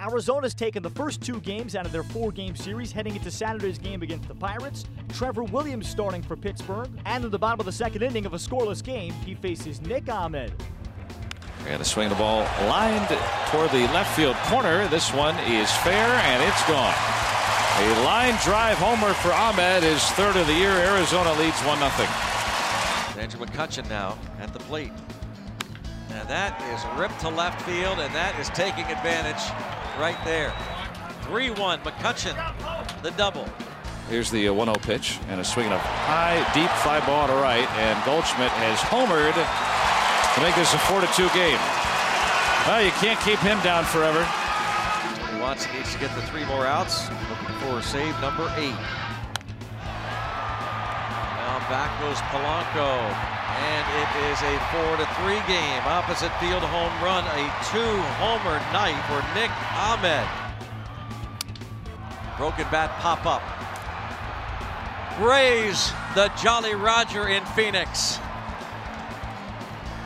Arizona's taken the first two games out of their four game series heading into Saturday's game against the Pirates. Trevor Williams starting for Pittsburgh. And in the bottom of the second inning of a scoreless game, he faces Nick Ahmed. And a swing of the ball lined toward the left field corner. This one is fair and it's gone. A line drive homer for Ahmed is third of the year. Arizona leads 1 0. Andrew McCutchen now at the plate. And that is ripped to left field, and that is taking advantage right there. 3 1, McCutchen, the double. Here's the uh, 1 0 pitch, and a swing of high, deep fly ball to right, and Goldschmidt has homered to make this a 4 2 game. Well, you can't keep him down forever. Watson needs to get the three more outs, looking for save number eight. Now back goes Polanco. And it is a four to three game. Opposite field home run, a two homer night for Nick Ahmed. Broken bat pop up. Raise the Jolly Roger in Phoenix.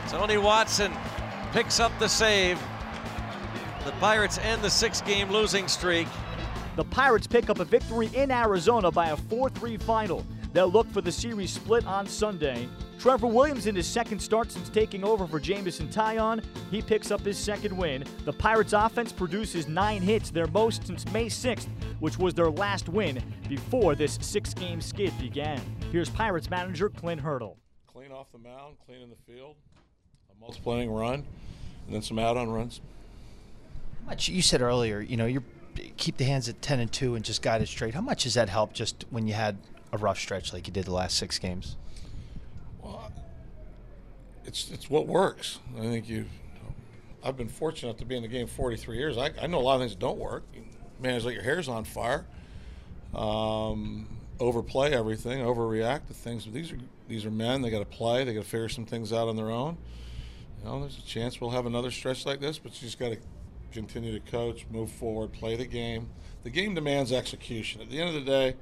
Tony Watson picks up the save. The Pirates end the six game losing streak. The Pirates pick up a victory in Arizona by a 4 3 final. They'll look for the series split on Sunday. Trevor Williams in his second start since taking over for Jameson Taillon. He picks up his second win. The Pirates offense produces nine hits, their most since May 6th, which was their last win before this six game skid began. Here's Pirates manager Clint Hurdle. Clean off the mound, clean in the field, a multiple inning run, and then some out on runs. How much you said earlier, you know, you keep the hands at 10 and 2 and just guide it straight. How much has that helped just when you had a rough stretch like you did the last six games? Well, it's it's what works. I think you. I've been fortunate to be in the game 43 years. I, I know a lot of things don't work. You manage like your hair's on fire. Um, overplay everything, overreact to things. These are these are men. They got to play. They got to figure some things out on their own. You know, there's a chance we'll have another stretch like this, but you just got to continue to coach, move forward, play the game. The game demands execution. At the end of the day,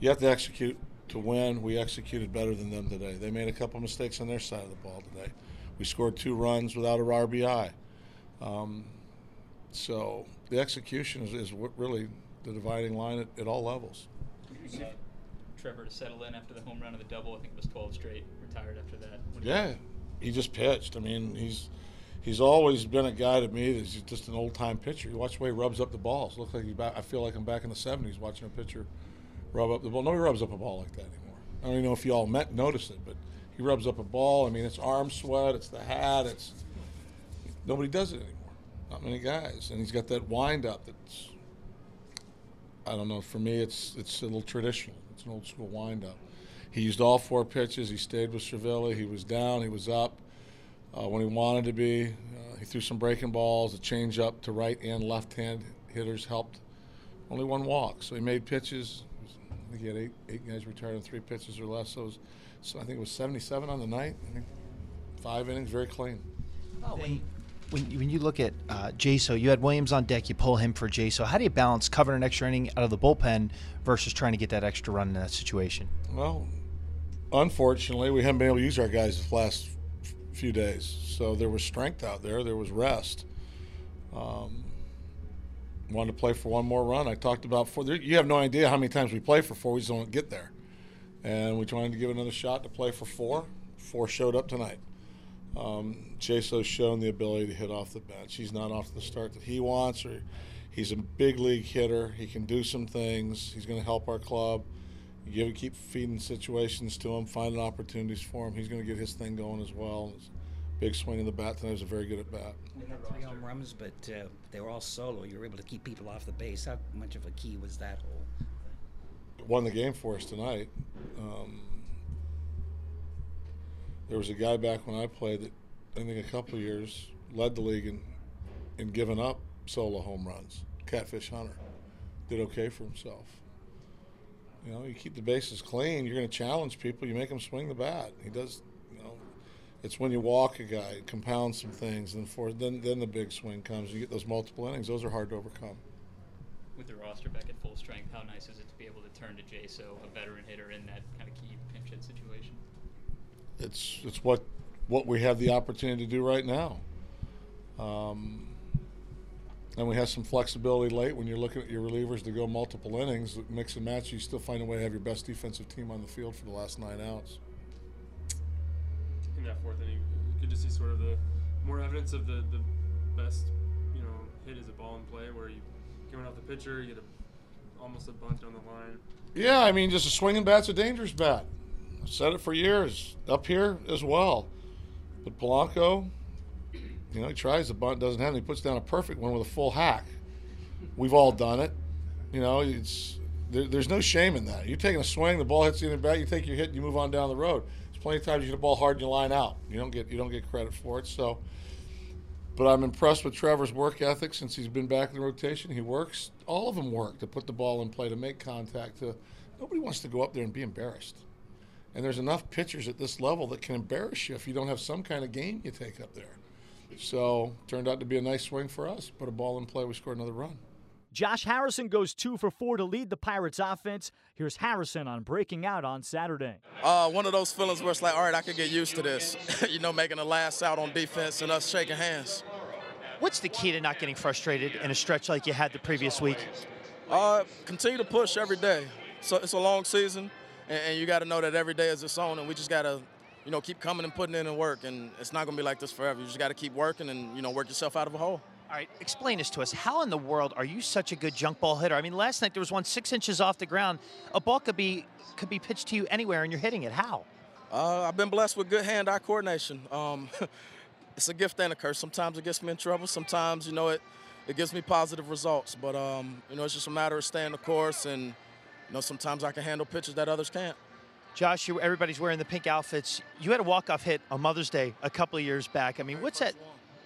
you have to execute to win. We executed better than them today. They made a couple mistakes on their side of the ball today. We scored two runs without a RBI. Um, so the execution is, is what really the dividing line at, at all levels. Trevor to settle in after the home run of the double. I think it was 12 straight. Retired after that. Yeah, he just pitched. I mean, he's he's always been a guy to me that's just an old time pitcher. You watch the way he rubs up the balls. Looks like back. I feel like I'm back in the '70s watching a pitcher rub up the ball. Nobody rubs up a ball like that anymore. I don't even know if you all met noticed it, but he rubs up a ball. I mean, it's arm sweat, it's the hat, it's nobody does it anymore. Not many guys, and he's got that wind up. That's I don't know. For me, it's it's a little traditional. It's an old school wind up. He used all four pitches. He stayed with Cervelli. He was down. He was up uh, when he wanted to be. Uh, he threw some breaking balls. A change up to right and left hand hitters helped. Only one walk, so he made pitches think he had eight eight guys retired in three pitches or less. So, it was, so I think it was 77 on the night. I think five innings, very clean. Oh, when, when, when you look at uh, Jaso, you had Williams on deck. You pull him for Jaso. How do you balance covering an extra inning out of the bullpen versus trying to get that extra run in that situation? Well, unfortunately, we haven't been able to use our guys the last few days. So there was strength out there. There was rest. Um, wanted to play for one more run. I talked about four. You have no idea how many times we play for four. We just don't get there, and we wanted to give another shot to play for four. Four showed up tonight. Um, Jaso's shown the ability to hit off the bench. He's not off the start that he wants, or he's a big league hitter. He can do some things. He's going to help our club. You keep feeding situations to him, finding opportunities for him. He's going to get his thing going as well big swing in the bat tonight. was a very good at bat. We had three home runs, but uh, they were all solo. You were able to keep people off the base. How much of a key was that hole? Won the game for us tonight. Um, there was a guy back when I played that I think a couple years led the league in in giving up solo home runs. Catfish Hunter did okay for himself. You know, you keep the bases clean. You're going to challenge people. You make them swing the bat. He does it's when you walk a guy, compound some things, and for then then the big swing comes. You get those multiple innings; those are hard to overcome. With the roster back at full strength, how nice is it to be able to turn to Jaso, a veteran hitter, in that kind of key pinch hit situation? It's it's what what we have the opportunity to do right now. Um, and we have some flexibility late when you're looking at your relievers to go multiple innings, mix and match. You still find a way to have your best defensive team on the field for the last nine outs. In that fourth inning, good to see sort of the more evidence of the, the best, you know, hit is a ball in play where you coming off the pitcher, you get a, almost a bunt on the line. Yeah, I mean, just a swinging bat's a dangerous bat. I've said it for years. Up here as well. But Polanco, you know, he tries the bunt, doesn't have it. He puts down a perfect one with a full hack. We've all done it. You know, it's there, there's no shame in that. You're taking a swing, the ball hits you in the bat, you take your hit, you move on down the road. Plenty of times you hit a ball hard and you line out. You don't get you don't get credit for it. So, but I'm impressed with Trevor's work ethic since he's been back in the rotation. He works. All of them work to put the ball in play, to make contact. To nobody wants to go up there and be embarrassed. And there's enough pitchers at this level that can embarrass you if you don't have some kind of game you take up there. So turned out to be a nice swing for us. Put a ball in play. We scored another run. Josh Harrison goes two for four to lead the Pirates offense. Here's Harrison on breaking out on Saturday. Uh, one of those feelings where it's like, all right, I could get used to this. you know, making the last out on defense and us shaking hands. What's the key to not getting frustrated in a stretch like you had the previous week? Uh, continue to push every day. So it's a long season, and, and you got to know that every day is its own, and we just got to, you know, keep coming and putting in the work. And it's not going to be like this forever. You just got to keep working and you know work yourself out of a hole. All right, explain this to us. How in the world are you such a good junk ball hitter? I mean, last night there was one six inches off the ground. A ball could be could be pitched to you anywhere, and you're hitting it. How? Uh, I've been blessed with good hand-eye coordination. Um, it's a gift and a curse. Sometimes it gets me in trouble. Sometimes, you know, it it gives me positive results. But um, you know, it's just a matter of staying the course, and you know, sometimes I can handle pitches that others can't. Josh, you, everybody's wearing the pink outfits. You had a walk-off hit on Mother's Day a couple of years back. I mean, what's that?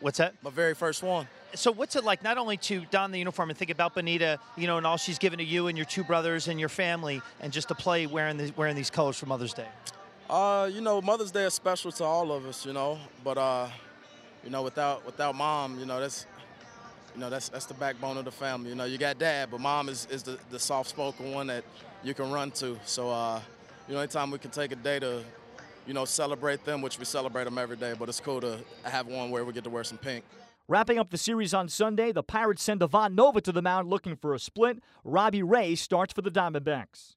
What's that? My very first one. So what's it like not only to don the uniform and think about Bonita, you know, and all she's given to you and your two brothers and your family, and just to play wearing the, wearing these colors for Mother's Day? Uh, you know, Mother's Day is special to all of us, you know. But uh, you know, without without mom, you know, that's you know, that's that's the backbone of the family. You know, you got dad, but mom is, is the, the soft spoken one that you can run to. So uh, you know, anytime we can take a day to, you know, celebrate them, which we celebrate them every day, but it's cool to have one where we get to wear some pink. Wrapping up the series on Sunday, the Pirates send Ivan Nova to the mound looking for a split. Robbie Ray starts for the Diamondbacks.